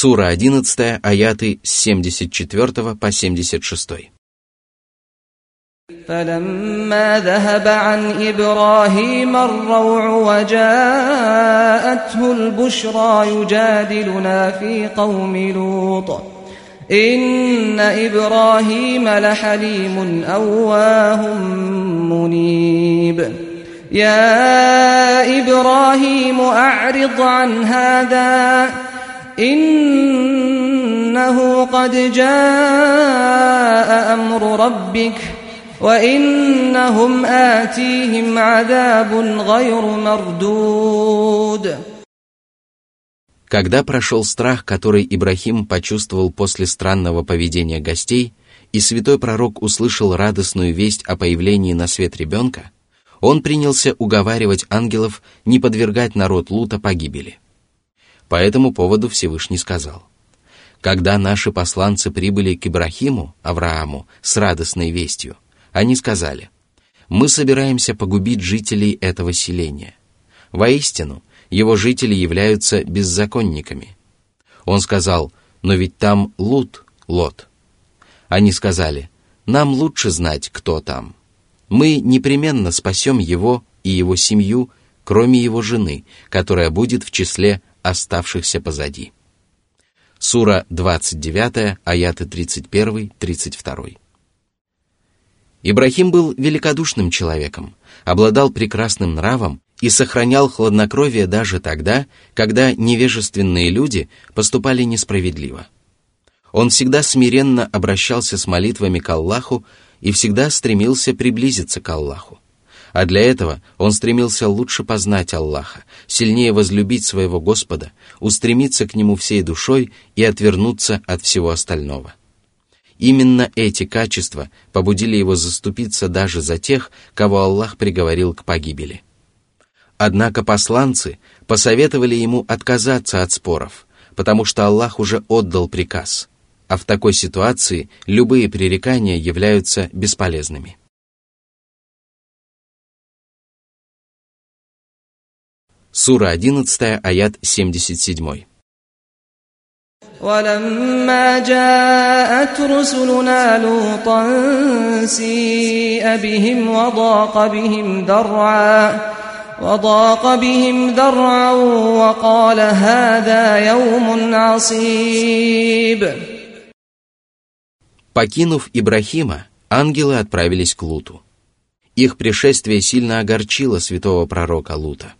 Сура 11, аяты с 74 по 76. فلما ذهب عن إبراهيم الروع وجاءته البشرى يجادلنا في قوم لوط إن إبراهيم لحليم أواه منيب يا إبراهيم أعرض عن هذا إنه قد جاء أمر ربك وإنهم آتيهم عذاب غير مردود Когда прошел страх, который Ибрахим почувствовал после странного поведения гостей, и святой пророк услышал радостную весть о появлении на свет ребенка, он принялся уговаривать ангелов не подвергать народ Лута погибели. По этому поводу Всевышний сказал, «Когда наши посланцы прибыли к Ибрахиму, Аврааму, с радостной вестью, они сказали, «Мы собираемся погубить жителей этого селения. Воистину, его жители являются беззаконниками». Он сказал, «Но ведь там Лут, Лот». Они сказали, «Нам лучше знать, кто там. Мы непременно спасем его и его семью, кроме его жены, которая будет в числе оставшихся позади. Сура 29, аяты 31-32. Ибрахим был великодушным человеком, обладал прекрасным нравом и сохранял хладнокровие даже тогда, когда невежественные люди поступали несправедливо. Он всегда смиренно обращался с молитвами к Аллаху и всегда стремился приблизиться к Аллаху. А для этого он стремился лучше познать Аллаха, сильнее возлюбить своего Господа, устремиться к Нему всей душой и отвернуться от всего остального. Именно эти качества побудили его заступиться даже за тех, кого Аллах приговорил к погибели. Однако посланцы посоветовали ему отказаться от споров, потому что Аллах уже отдал приказ, а в такой ситуации любые пререкания являются бесполезными. Сура 11, аят 77. ولما جاءت رسلنا لوطا سيء بهم وضاق بهم ذرعا وضاق بهم ذرعا وقال هذا يوم عصيب Покинув Ибрахима, ангелы отправились к Луту. Их пришествие сильно огорчило святого пророка Лута.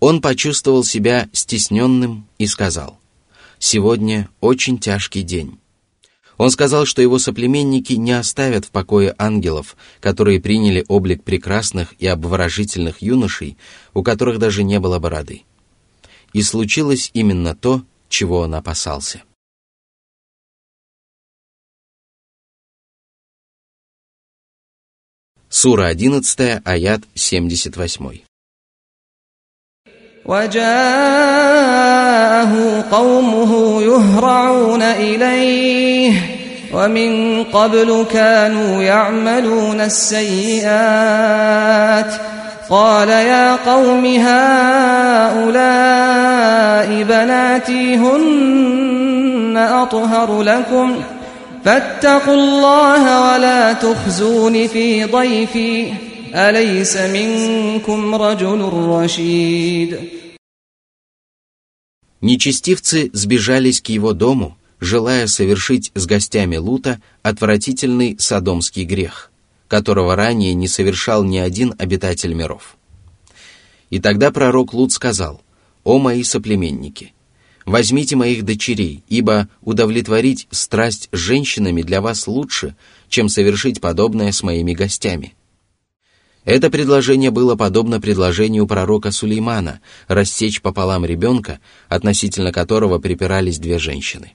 Он почувствовал себя стесненным и сказал, «Сегодня очень тяжкий день». Он сказал, что его соплеменники не оставят в покое ангелов, которые приняли облик прекрасных и обворожительных юношей, у которых даже не было бороды. И случилось именно то, чего он опасался. Сура 11, аят 78. وجاءه قومه يهرعون إليه ومن قبل كانوا يعملون السيئات قال يا قوم هؤلاء بناتي هن أطهر لكم فاتقوا الله ولا تخزون في ضيفي أليس منكم رجل رشيد Нечестивцы сбежались к его дому, желая совершить с гостями Лута отвратительный садомский грех, которого ранее не совершал ни один обитатель миров. И тогда пророк Лут сказал, «О мои соплеменники, возьмите моих дочерей, ибо удовлетворить страсть с женщинами для вас лучше, чем совершить подобное с моими гостями». Это предложение было подобно предложению пророка Сулеймана рассечь пополам ребенка, относительно которого припирались две женщины.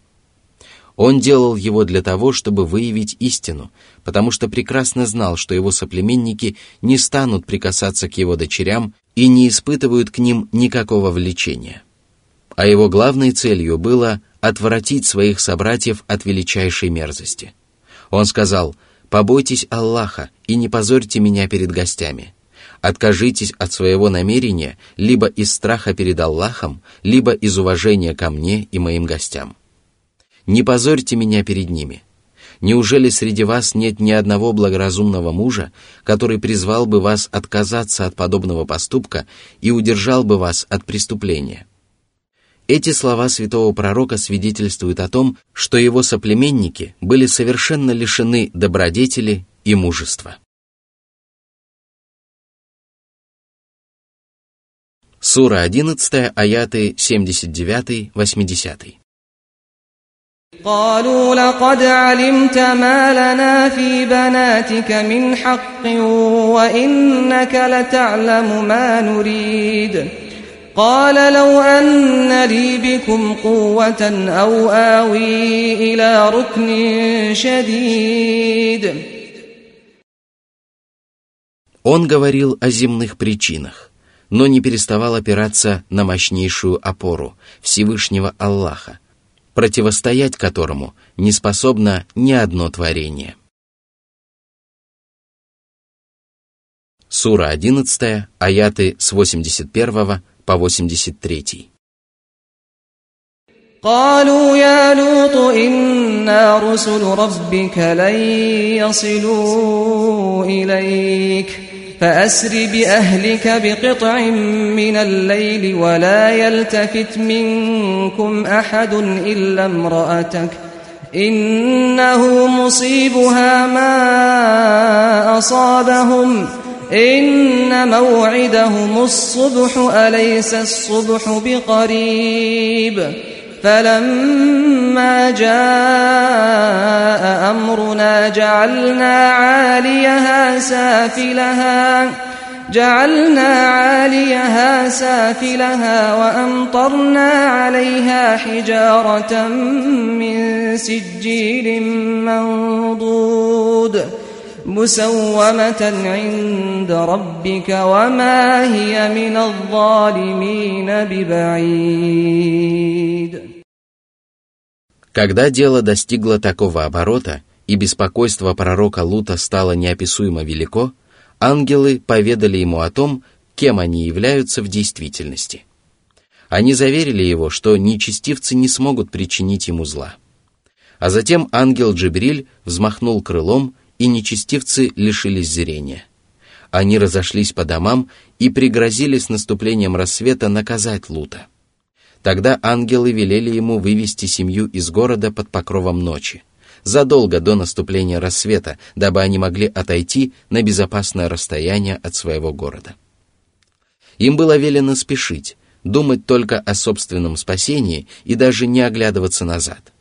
Он делал его для того, чтобы выявить истину, потому что прекрасно знал, что его соплеменники не станут прикасаться к его дочерям и не испытывают к ним никакого влечения. А его главной целью было отвратить своих собратьев от величайшей мерзости. Он сказал – Побойтесь Аллаха и не позорьте меня перед гостями. Откажитесь от своего намерения либо из страха перед Аллахом, либо из уважения ко мне и моим гостям. Не позорьте меня перед ними. Неужели среди вас нет ни одного благоразумного мужа, который призвал бы вас отказаться от подобного поступка и удержал бы вас от преступления? Эти слова святого пророка свидетельствуют о том, что его соплеменники были совершенно лишены добродетели и мужества. Сура 11, аяты 79-80. قالوا لقد علمت ما لنا في بناتك من حق وإنك لتعلم ما نريد قال لو أن لي بكم قوة أو آوي إلى ركن شديد Он говорил о земных причинах но не переставал опираться на мощнейшую опору Всевышнего Аллаха, противостоять которому не способно ни одно творение. Сура 11, аяты с 81 по 83. قالوا يا لوط إنا رسل ربك لن يصلوا إليك فأسر بأهلك بقطع من الليل ولا يلتفت منكم أحد إلا امرأتك إنه مصيبها ما أصابهم إن موعدهم الصبح أليس الصبح بقريب فلما جاء أمرنا جعلنا عاليها سافلها جعلنا عاليها سافلها وأمطرنا عليها حجارة من سجيل منضود. مسومة عند ربك وما هي من الظالمين ببعيد Когда дело достигло такого оборота, и беспокойство пророка Лута стало неописуемо велико, ангелы поведали ему о том, кем они являются в действительности. Они заверили его, что нечестивцы не смогут причинить ему зла. А затем ангел Джибриль взмахнул крылом, и нечестивцы лишились зрения. Они разошлись по домам и пригрозили с наступлением рассвета наказать Лута. Тогда ангелы велели ему вывести семью из города под покровом ночи, задолго до наступления рассвета, дабы они могли отойти на безопасное расстояние от своего города. Им было велено спешить, думать только о собственном спасении и даже не оглядываться назад.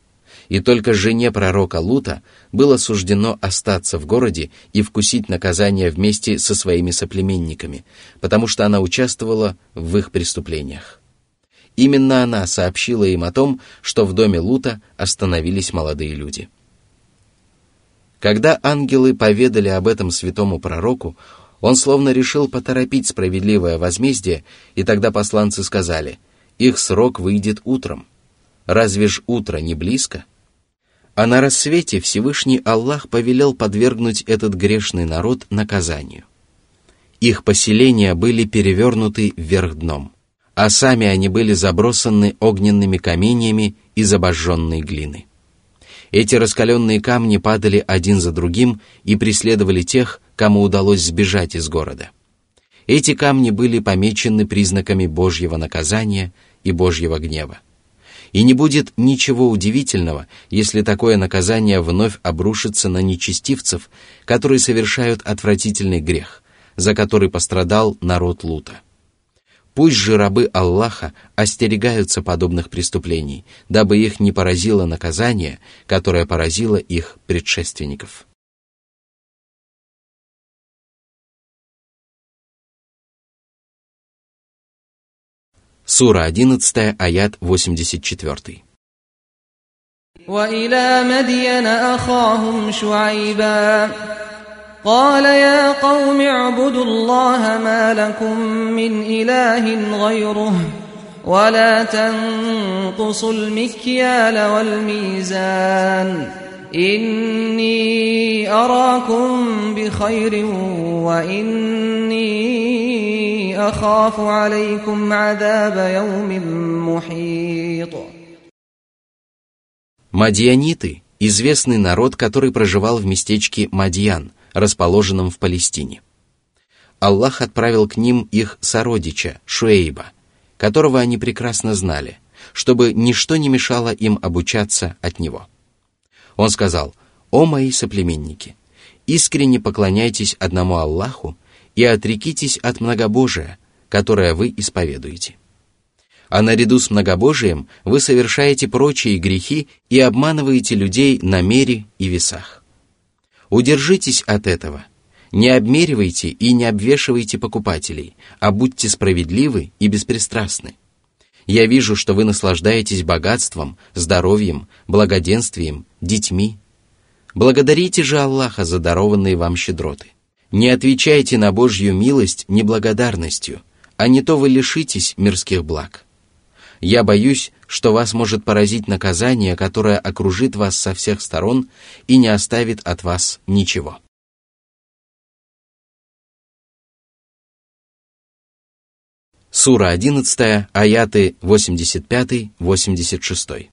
И только жене пророка Лута было суждено остаться в городе и вкусить наказание вместе со своими соплеменниками, потому что она участвовала в их преступлениях. Именно она сообщила им о том, что в доме Лута остановились молодые люди. Когда ангелы поведали об этом святому пророку, он словно решил поторопить справедливое возмездие, и тогда посланцы сказали, их срок выйдет утром. Разве ж утро не близко? А на рассвете Всевышний Аллах повелел подвергнуть этот грешный народ наказанию. Их поселения были перевернуты вверх дном а сами они были забросаны огненными каменьями из обожженной глины. Эти раскаленные камни падали один за другим и преследовали тех, кому удалось сбежать из города. Эти камни были помечены признаками Божьего наказания и Божьего гнева. И не будет ничего удивительного, если такое наказание вновь обрушится на нечестивцев, которые совершают отвратительный грех, за который пострадал народ Лута. Пусть же рабы Аллаха остерегаются подобных преступлений, дабы их не поразило наказание, которое поразило их предшественников. Сура 11, аят 84. وإلى مدين أخاهم شعيبا قال يا قوم اعبدوا الله ما لكم من إله غيره ولا تنقصوا المكيال والميزان إني أراكم بخير وإني أخاف عليكم عذاب يوم محيط Мадьяниты – известный народ, который проживал в местечке Мадьян, расположенном в Палестине. Аллах отправил к ним их сородича, Шуэйба, которого они прекрасно знали, чтобы ничто не мешало им обучаться от него. Он сказал, «О мои соплеменники, искренне поклоняйтесь одному Аллаху и отрекитесь от многобожия, которое вы исповедуете. А наряду с многобожием вы совершаете прочие грехи и обманываете людей на мере и весах. Удержитесь от этого – не обмеривайте и не обвешивайте покупателей, а будьте справедливы и беспристрастны. Я вижу, что вы наслаждаетесь богатством, здоровьем, благоденствием, детьми. Благодарите же Аллаха за дарованные вам щедроты. Не отвечайте на Божью милость неблагодарностью, а не то вы лишитесь мирских благ. Я боюсь, что вас может поразить наказание, которое окружит вас со всех сторон и не оставит от вас ничего. Сура 11, аяты 85-86.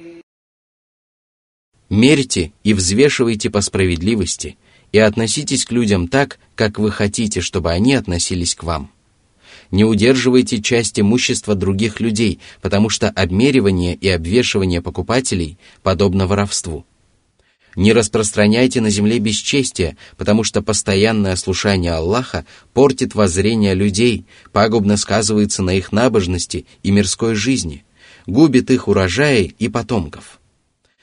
Мерьте и взвешивайте по справедливости и относитесь к людям так, как вы хотите, чтобы они относились к вам. Не удерживайте часть имущества других людей, потому что обмеривание и обвешивание покупателей подобно воровству – не распространяйте на земле бесчестие, потому что постоянное слушание Аллаха портит воззрение людей, пагубно сказывается на их набожности и мирской жизни, губит их урожаи и потомков.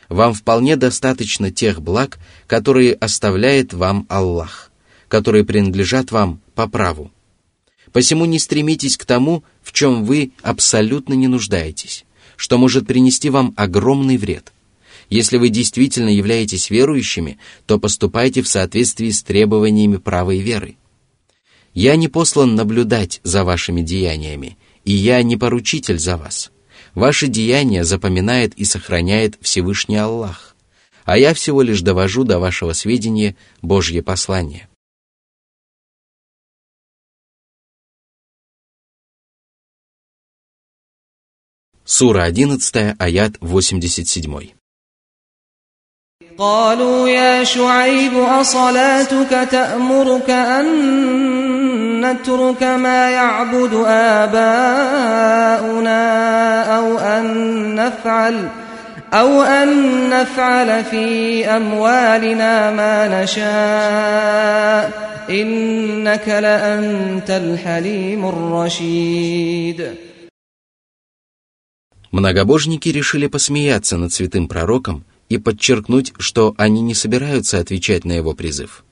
Вам вполне достаточно тех благ, которые оставляет вам Аллах, которые принадлежат вам по праву. Посему не стремитесь к тому, в чем вы абсолютно не нуждаетесь, что может принести вам огромный вред – если вы действительно являетесь верующими, то поступайте в соответствии с требованиями правой веры. Я не послан наблюдать за вашими деяниями, и я не поручитель за вас. Ваши деяния запоминает и сохраняет Всевышний Аллах, а я всего лишь довожу до вашего сведения Божье послание. Сура 11, аят 87. قالوا يا شعيب أصلاتك تأمرك أن نترك ما يعبد آباؤنا أو أن نفعل أو أن نفعل في أموالنا ما نشاء إنك لأنت الحليم الرشيد Многобожники решили посмеяться над святым пророком и подчеркнуть, что они не собираются отвечать на его призыв.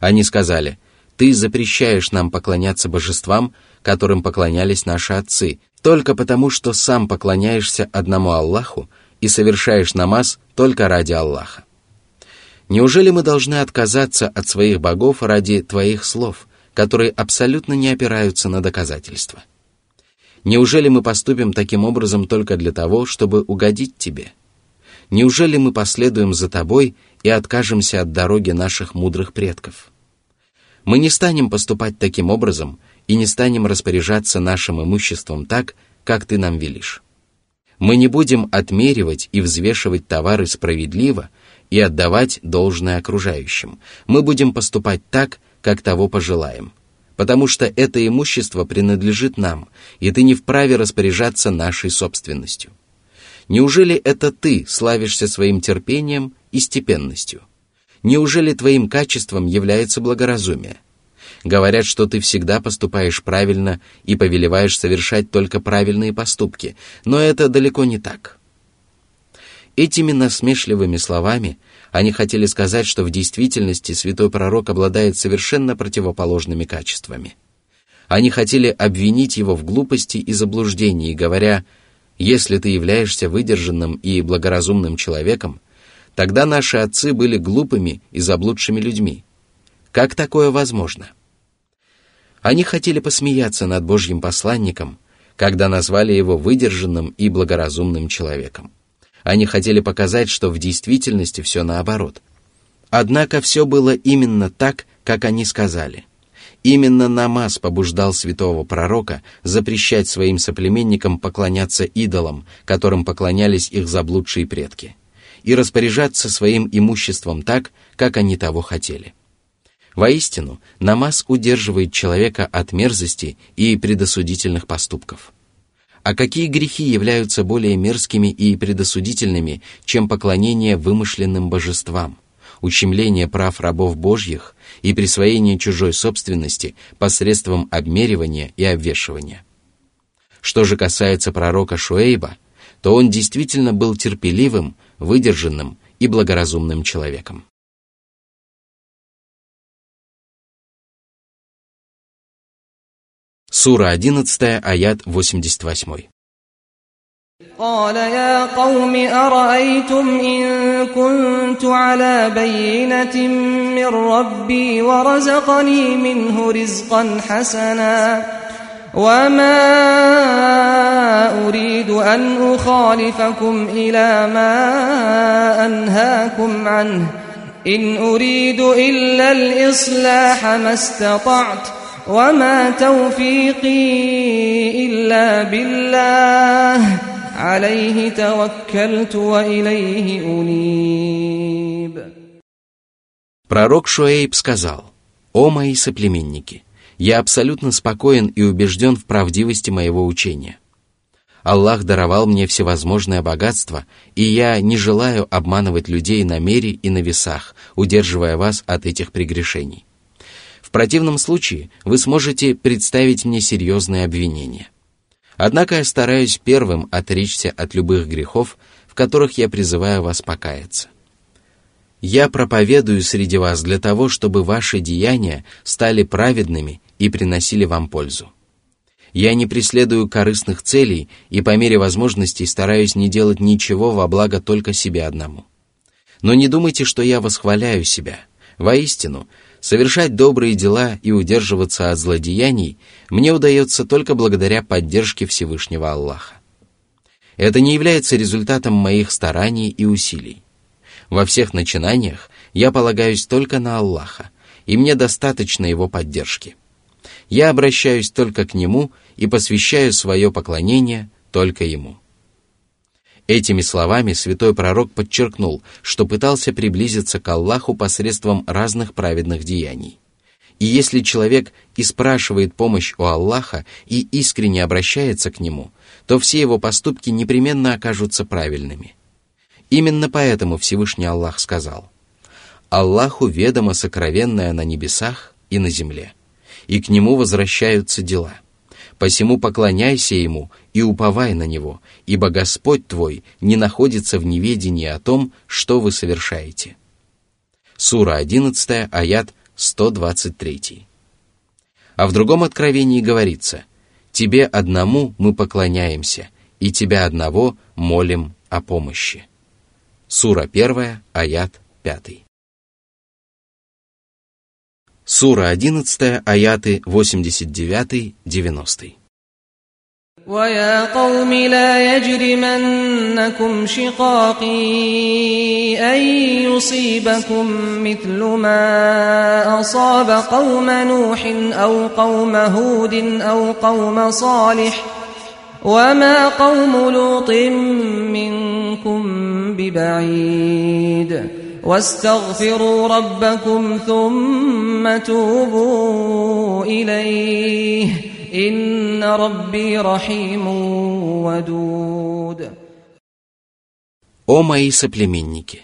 Они сказали, «Ты запрещаешь нам поклоняться божествам, которым поклонялись наши отцы, только потому, что сам поклоняешься одному Аллаху и совершаешь намаз только ради Аллаха. Неужели мы должны отказаться от своих богов ради твоих слов, которые абсолютно не опираются на доказательства? Неужели мы поступим таким образом только для того, чтобы угодить тебе?» Неужели мы последуем за тобой и откажемся от дороги наших мудрых предков? Мы не станем поступать таким образом и не станем распоряжаться нашим имуществом так, как ты нам велишь. Мы не будем отмеривать и взвешивать товары справедливо и отдавать должное окружающим. Мы будем поступать так, как того пожелаем, потому что это имущество принадлежит нам, и ты не вправе распоряжаться нашей собственностью. Неужели это ты славишься своим терпением и степенностью? Неужели твоим качеством является благоразумие? Говорят, что ты всегда поступаешь правильно и повелеваешь совершать только правильные поступки, но это далеко не так. Этими насмешливыми словами они хотели сказать, что в действительности святой пророк обладает совершенно противоположными качествами. Они хотели обвинить его в глупости и заблуждении, говоря, «Если ты являешься выдержанным и благоразумным человеком, тогда наши отцы были глупыми и заблудшими людьми. Как такое возможно?» Они хотели посмеяться над Божьим посланником, когда назвали его выдержанным и благоразумным человеком. Они хотели показать, что в действительности все наоборот. Однако все было именно так, как они сказали. Именно намаз побуждал святого пророка запрещать своим соплеменникам поклоняться идолам, которым поклонялись их заблудшие предки, и распоряжаться своим имуществом так, как они того хотели. Воистину, намаз удерживает человека от мерзости и предосудительных поступков. А какие грехи являются более мерзкими и предосудительными, чем поклонение вымышленным божествам – ущемление прав рабов Божьих и присвоение чужой собственности посредством обмеривания и обвешивания. Что же касается пророка Шуэйба, то он действительно был терпеливым, выдержанным и благоразумным человеком. Сура 11, аят 88. قال يا قوم أرأيتم إن كنت على بينة من ربي ورزقني منه رزقا حسنا وما أريد أن أخالفكم إلى ما أنهاكم عنه إن أريد إلا الإصلاح ما استطعت وما توفيقي إلا بالله عليه توكلت وإليه أنيب Пророк Шуэйб сказал, «О мои соплеменники, Я абсолютно спокоен и убежден в правдивости моего учения. Аллах даровал мне всевозможное богатство, и я не желаю обманывать людей на мере и на весах, удерживая вас от этих прегрешений. В противном случае вы сможете представить мне серьезные обвинения. Однако я стараюсь первым отречься от любых грехов, в которых я призываю вас покаяться. Я проповедую среди вас для того, чтобы ваши деяния стали праведными и приносили вам пользу. Я не преследую корыстных целей и по мере возможностей стараюсь не делать ничего во благо только себе одному. Но не думайте, что я восхваляю себя. Воистину, Совершать добрые дела и удерживаться от злодеяний мне удается только благодаря поддержке Всевышнего Аллаха. Это не является результатом моих стараний и усилий. Во всех начинаниях я полагаюсь только на Аллаха, и мне достаточно Его поддержки. Я обращаюсь только к Нему и посвящаю свое поклонение только Ему. Этими словами святой пророк подчеркнул, что пытался приблизиться к Аллаху посредством разных праведных деяний. И если человек и спрашивает помощь у Аллаха и искренне обращается к Нему, то все его поступки непременно окажутся правильными. Именно поэтому Всевышний Аллах сказал, «Аллаху ведомо сокровенное на небесах и на земле, и к Нему возвращаются дела». Посему поклоняйся Ему и уповай на Него, ибо Господь твой не находится в неведении о том, что вы совершаете. Сура 11, аят 123. А в другом откровении говорится, «Тебе одному мы поклоняемся, и Тебя одного молим о помощи». Сура 1, аят 5. Сура 11, аяты 89-90. ويا قوم لا يجرمنكم شقاقي أن يصيبكم مثل ما أصاب قوم نوح أو قوم هود أو قوم صالح وما قوم لوط منكم ببعيد واستغفروا ربكم ثم توبوا إليه إن ربي رحيم ودود О мои соплеменники!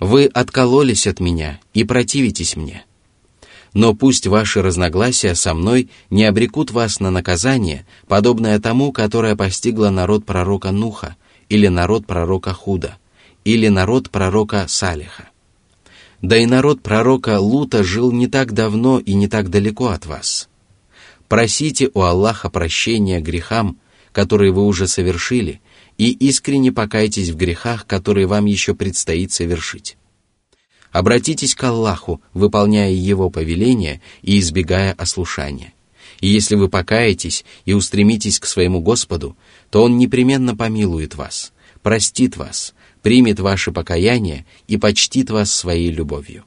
Вы откололись от меня и противитесь мне. Но пусть ваши разногласия со мной не обрекут вас на наказание, подобное тому, которое постигло народ пророка Нуха или народ пророка Худа – или народ пророка Салиха. Да и народ пророка Лута жил не так давно и не так далеко от вас. Просите у Аллаха прощения грехам, которые вы уже совершили, и искренне покайтесь в грехах, которые вам еще предстоит совершить. Обратитесь к Аллаху, выполняя Его повеления и избегая ослушания. И если вы покаетесь и устремитесь к своему Господу, то Он непременно помилует вас, простит вас, примет ваше покаяние и почтит вас своей любовью.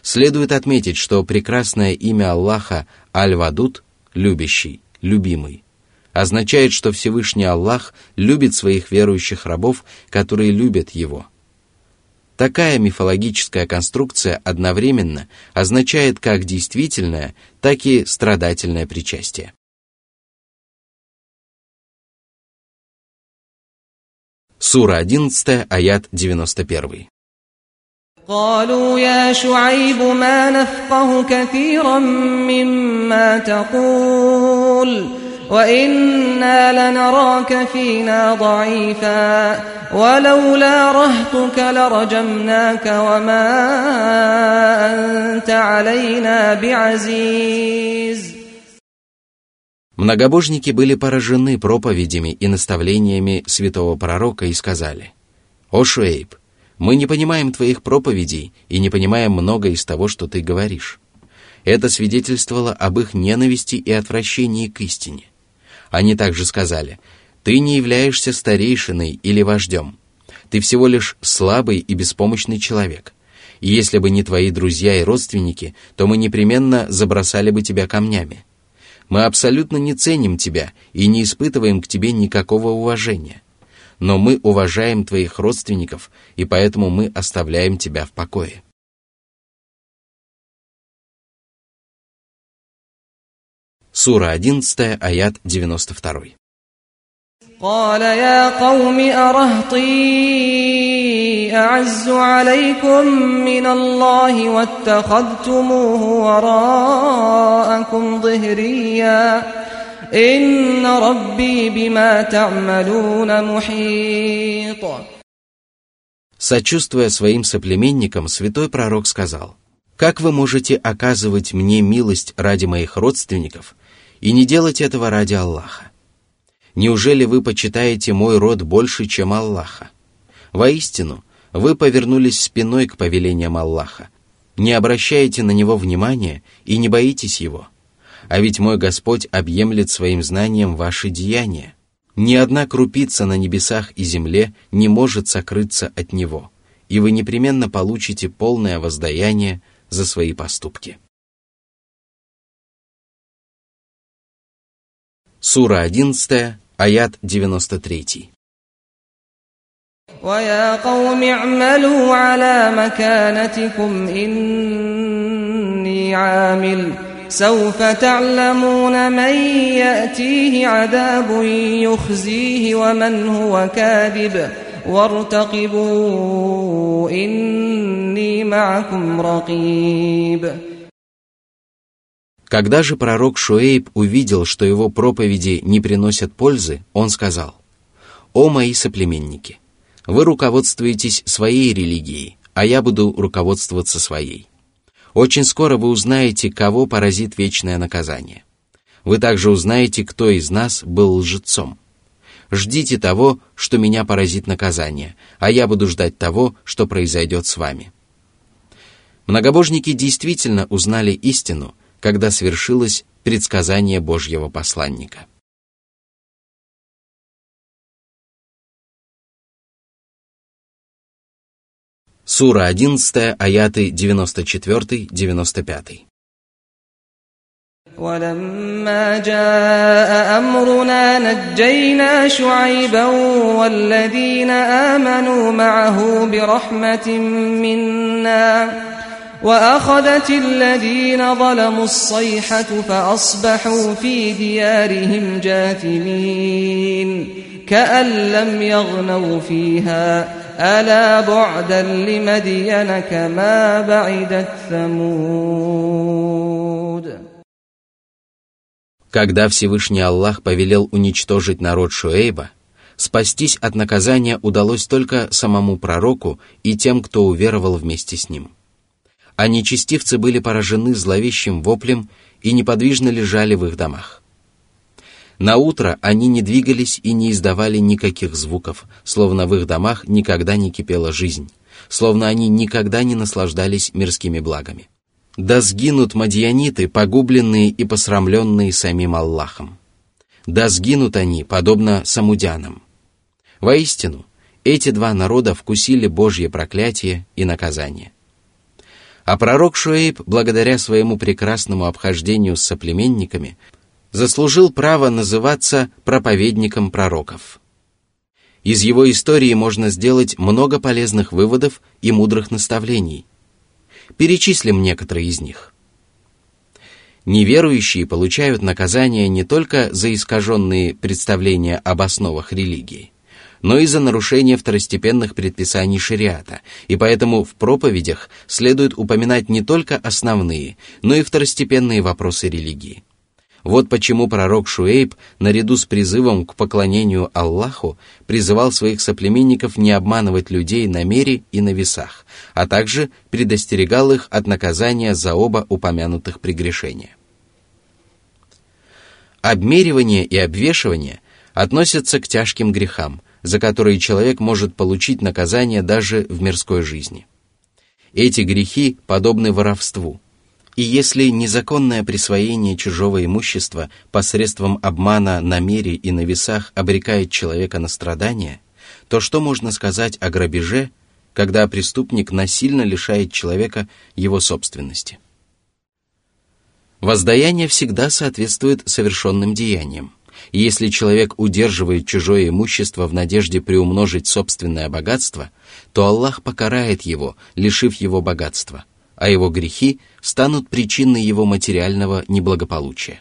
Следует отметить, что прекрасное имя Аллаха Аль-Вадуд – любящий, любимый – означает, что Всевышний Аллах любит своих верующих рабов, которые любят Его – Такая мифологическая конструкция одновременно означает как действительное, так и страдательное причастие. Сура 11, аят 91. قالوا يا شعيب ما نفقه كثيرا مما تقول وإنا لنراك فينا ضعيفا ولولا رهتك لرجمناك وما أنت علينا بعزيز Многобожники были поражены проповедями и наставлениями святого пророка и сказали, «О Шуэйб, мы не понимаем твоих проповедей и не понимаем много из того, что ты говоришь». Это свидетельствовало об их ненависти и отвращении к истине. Они также сказали, «Ты не являешься старейшиной или вождем. Ты всего лишь слабый и беспомощный человек. И если бы не твои друзья и родственники, то мы непременно забросали бы тебя камнями. Мы абсолютно не ценим тебя и не испытываем к тебе никакого уважения. Но мы уважаем твоих родственников, и поэтому мы оставляем тебя в покое». Сура 11, аят 92. قال يا قوم أرهطي أعز عليكم من الله واتخذتموه وراءكم ظهريا إن ربي بما تعملون محيط Сочувствуя своим соплеменникам, святой пророк сказал, «Как вы можете оказывать мне милость ради моих родственников, и не делать этого ради Аллаха. Неужели вы почитаете мой род больше, чем Аллаха? Воистину, вы повернулись спиной к повелениям Аллаха, не обращаете на него внимания и не боитесь его. А ведь мой Господь объемлет своим знанием ваши деяния. Ни одна крупица на небесах и земле не может сокрыться от него, и вы непременно получите полное воздаяние за свои поступки. Сура 11, аят 93. ويا قوم اعملوا على مكانتكم إني عامل سوف تعلمون من يأتيه عذاب يخزيه ومن هو كاذب وارتقبوا إني معكم رقيب Когда же пророк Шуэйб увидел, что его проповеди не приносят пользы, он сказал, «О мои соплеменники, вы руководствуетесь своей религией, а я буду руководствоваться своей. Очень скоро вы узнаете, кого поразит вечное наказание. Вы также узнаете, кто из нас был лжецом. Ждите того, что меня поразит наказание, а я буду ждать того, что произойдет с вами». Многобожники действительно узнали истину – когда свершилось предсказание Божьего посланника. Сура 11, аяты 94-95. ولما جاء أمرنا نجينا شعيبا والذين آمنوا معه برحمة منا وأخذت الذين ظلموا الصيحة فأصبحوا في ديارهم جاثمين كأن لم يغنوا فيها ألا بعدا لمدين كما بعدت ثمود Когда Всевышний Аллах повелел уничтожить народ Шуэйба, спастись от наказания удалось только самому пророку и тем, кто уверовал вместе с ним – а нечестивцы были поражены зловещим воплем и неподвижно лежали в их домах. На утро они не двигались и не издавали никаких звуков, словно в их домах никогда не кипела жизнь, словно они никогда не наслаждались мирскими благами. Да сгинут мадьяниты, погубленные и посрамленные самим Аллахом. Да сгинут они, подобно самудянам. Воистину, эти два народа вкусили Божье проклятие и наказание. А пророк Шуэйб, благодаря своему прекрасному обхождению с соплеменниками, заслужил право называться проповедником пророков. Из его истории можно сделать много полезных выводов и мудрых наставлений. Перечислим некоторые из них. Неверующие получают наказание не только за искаженные представления об основах религии, но и за нарушение второстепенных предписаний шариата, и поэтому в проповедях следует упоминать не только основные, но и второстепенные вопросы религии. Вот почему пророк Шуэйб, наряду с призывом к поклонению Аллаху, призывал своих соплеменников не обманывать людей на мере и на весах, а также предостерегал их от наказания за оба упомянутых прегрешения. Обмеривание и обвешивание относятся к тяжким грехам, за которые человек может получить наказание даже в мирской жизни. Эти грехи подобны воровству – и если незаконное присвоение чужого имущества посредством обмана на мере и на весах обрекает человека на страдания, то что можно сказать о грабеже, когда преступник насильно лишает человека его собственности? Воздаяние всегда соответствует совершенным деяниям. Если человек удерживает чужое имущество в надежде приумножить собственное богатство, то Аллах покарает его, лишив его богатства – а его грехи станут причиной его материального неблагополучия.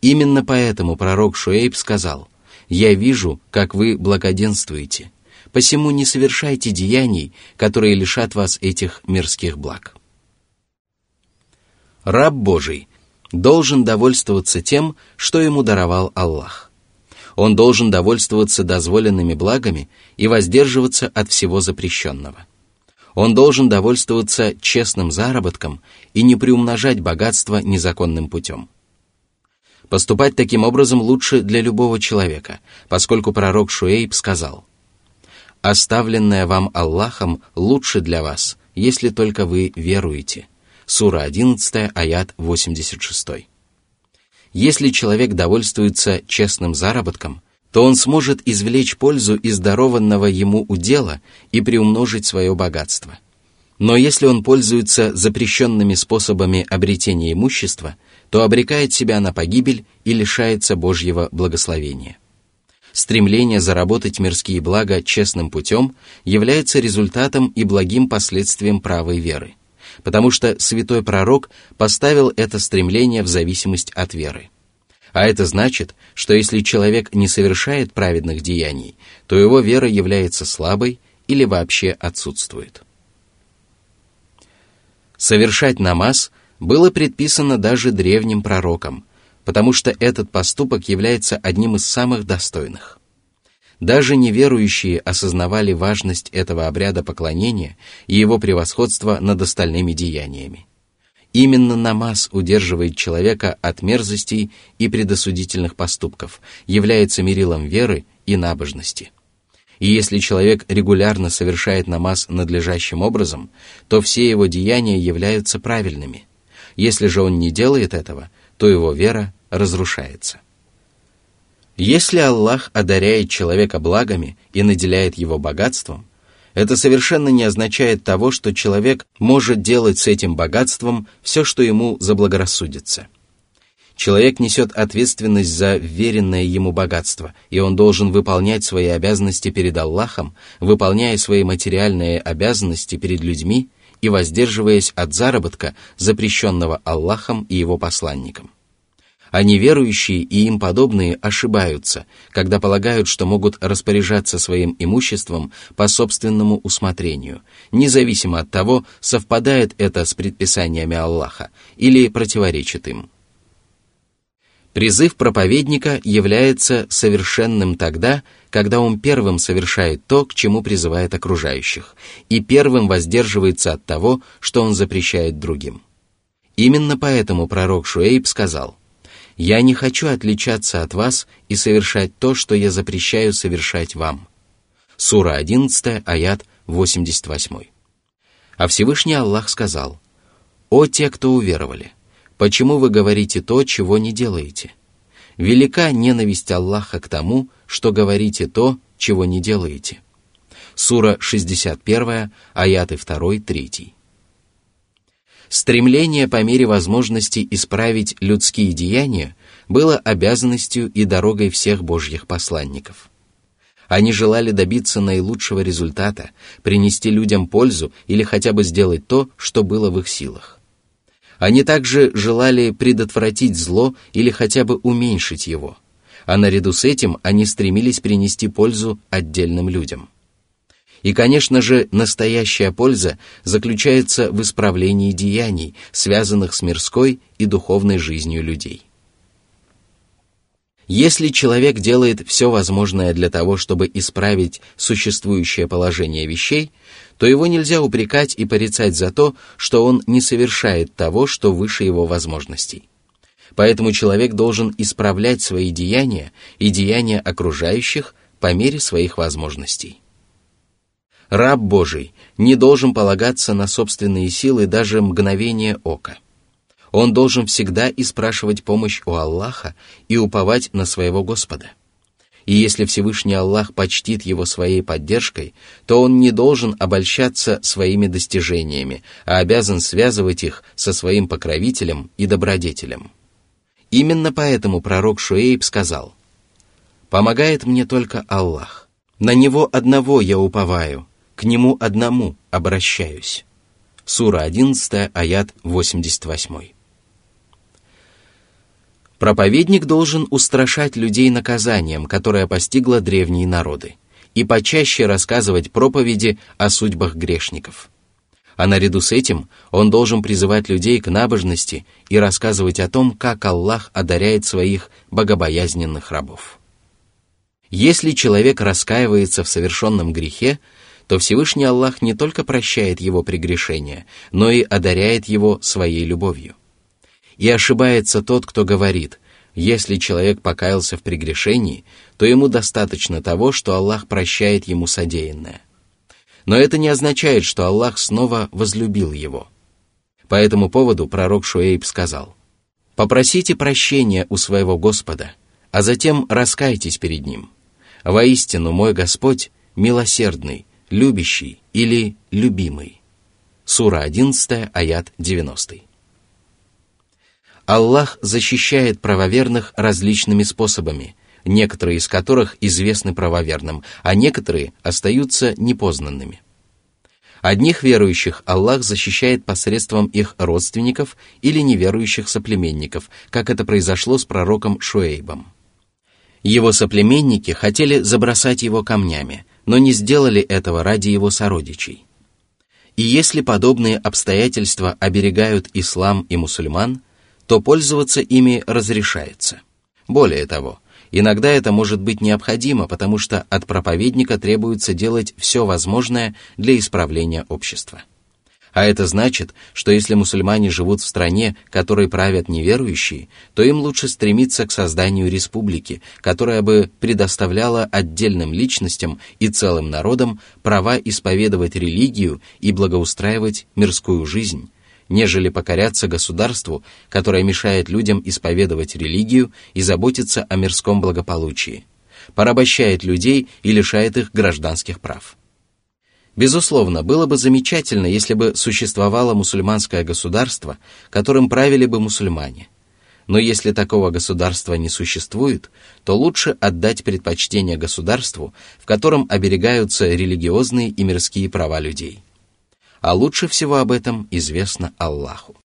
Именно поэтому пророк Шуэйб сказал, «Я вижу, как вы благоденствуете, посему не совершайте деяний, которые лишат вас этих мирских благ». Раб Божий должен довольствоваться тем, что ему даровал Аллах. Он должен довольствоваться дозволенными благами и воздерживаться от всего запрещенного – он должен довольствоваться честным заработком и не приумножать богатство незаконным путем. Поступать таким образом лучше для любого человека, поскольку пророк Шуэйб сказал, «Оставленное вам Аллахом лучше для вас, если только вы веруете». Сура 11, аят 86. Если человек довольствуется честным заработком – то он сможет извлечь пользу из дарованного ему удела и приумножить свое богатство. Но если он пользуется запрещенными способами обретения имущества, то обрекает себя на погибель и лишается Божьего благословения. Стремление заработать мирские блага честным путем является результатом и благим последствием правой веры, потому что святой пророк поставил это стремление в зависимость от веры. А это значит, что если человек не совершает праведных деяний, то его вера является слабой или вообще отсутствует. Совершать намаз было предписано даже древним пророкам, потому что этот поступок является одним из самых достойных. Даже неверующие осознавали важность этого обряда поклонения и его превосходство над остальными деяниями. Именно намаз удерживает человека от мерзостей и предосудительных поступков, является мерилом веры и набожности. И если человек регулярно совершает намаз надлежащим образом, то все его деяния являются правильными. Если же он не делает этого, то его вера разрушается. Если Аллах одаряет человека благами и наделяет его богатством, это совершенно не означает того, что человек может делать с этим богатством все, что ему заблагорассудится. Человек несет ответственность за веренное ему богатство, и он должен выполнять свои обязанности перед Аллахом, выполняя свои материальные обязанности перед людьми и воздерживаясь от заработка, запрещенного Аллахом и его посланником а неверующие и им подобные ошибаются, когда полагают, что могут распоряжаться своим имуществом по собственному усмотрению, независимо от того, совпадает это с предписаниями Аллаха или противоречит им. Призыв проповедника является совершенным тогда, когда он первым совершает то, к чему призывает окружающих, и первым воздерживается от того, что он запрещает другим – Именно поэтому пророк Шуэйб сказал, «Я не хочу отличаться от вас и совершать то, что я запрещаю совершать вам». Сура 11, аят 88. А Всевышний Аллах сказал, «О те, кто уверовали, почему вы говорите то, чего не делаете? Велика ненависть Аллаха к тому, что говорите то, чего не делаете». Сура 61, аяты 2, 3. Стремление по мере возможности исправить людские деяния было обязанностью и дорогой всех божьих посланников. Они желали добиться наилучшего результата, принести людям пользу или хотя бы сделать то, что было в их силах. Они также желали предотвратить зло или хотя бы уменьшить его, а наряду с этим они стремились принести пользу отдельным людям – и, конечно же, настоящая польза заключается в исправлении деяний, связанных с мирской и духовной жизнью людей. Если человек делает все возможное для того, чтобы исправить существующее положение вещей, то его нельзя упрекать и порицать за то, что он не совершает того, что выше его возможностей. Поэтому человек должен исправлять свои деяния и деяния окружающих по мере своих возможностей. Раб Божий не должен полагаться на собственные силы даже мгновение ока. Он должен всегда испрашивать помощь у Аллаха и уповать на своего Господа. И если Всевышний Аллах почтит его своей поддержкой, то он не должен обольщаться своими достижениями, а обязан связывать их со своим покровителем и добродетелем. Именно поэтому пророк Шуэйб сказал, «Помогает мне только Аллах. На Него одного я уповаю, к нему одному обращаюсь. Сура 11, аят 88. Проповедник должен устрашать людей наказанием, которое постигло древние народы, и почаще рассказывать проповеди о судьбах грешников. А наряду с этим он должен призывать людей к набожности и рассказывать о том, как Аллах одаряет своих богобоязненных рабов. Если человек раскаивается в совершенном грехе, то Всевышний Аллах не только прощает его прегрешения, но и одаряет его своей любовью. И ошибается тот, кто говорит, если человек покаялся в прегрешении, то ему достаточно того, что Аллах прощает ему содеянное. Но это не означает, что Аллах снова возлюбил его. По этому поводу пророк Шуэйб сказал, «Попросите прощения у своего Господа, а затем раскайтесь перед Ним. Воистину, мой Господь милосердный, любящий или любимый. Сура 11, аят 90. Аллах защищает правоверных различными способами, некоторые из которых известны правоверным, а некоторые остаются непознанными. Одних верующих Аллах защищает посредством их родственников или неверующих соплеменников, как это произошло с пророком Шуэйбом. Его соплеменники хотели забросать его камнями, но не сделали этого ради его сородичей. И если подобные обстоятельства оберегают ислам и мусульман, то пользоваться ими разрешается. Более того, иногда это может быть необходимо, потому что от проповедника требуется делать все возможное для исправления общества. А это значит, что если мусульмане живут в стране, которой правят неверующие, то им лучше стремиться к созданию республики, которая бы предоставляла отдельным личностям и целым народам права исповедовать религию и благоустраивать мирскую жизнь, нежели покоряться государству, которое мешает людям исповедовать религию и заботиться о мирском благополучии, порабощает людей и лишает их гражданских прав. Безусловно, было бы замечательно, если бы существовало мусульманское государство, которым правили бы мусульмане. Но если такого государства не существует, то лучше отдать предпочтение государству, в котором оберегаются религиозные и мирские права людей. А лучше всего об этом известно Аллаху.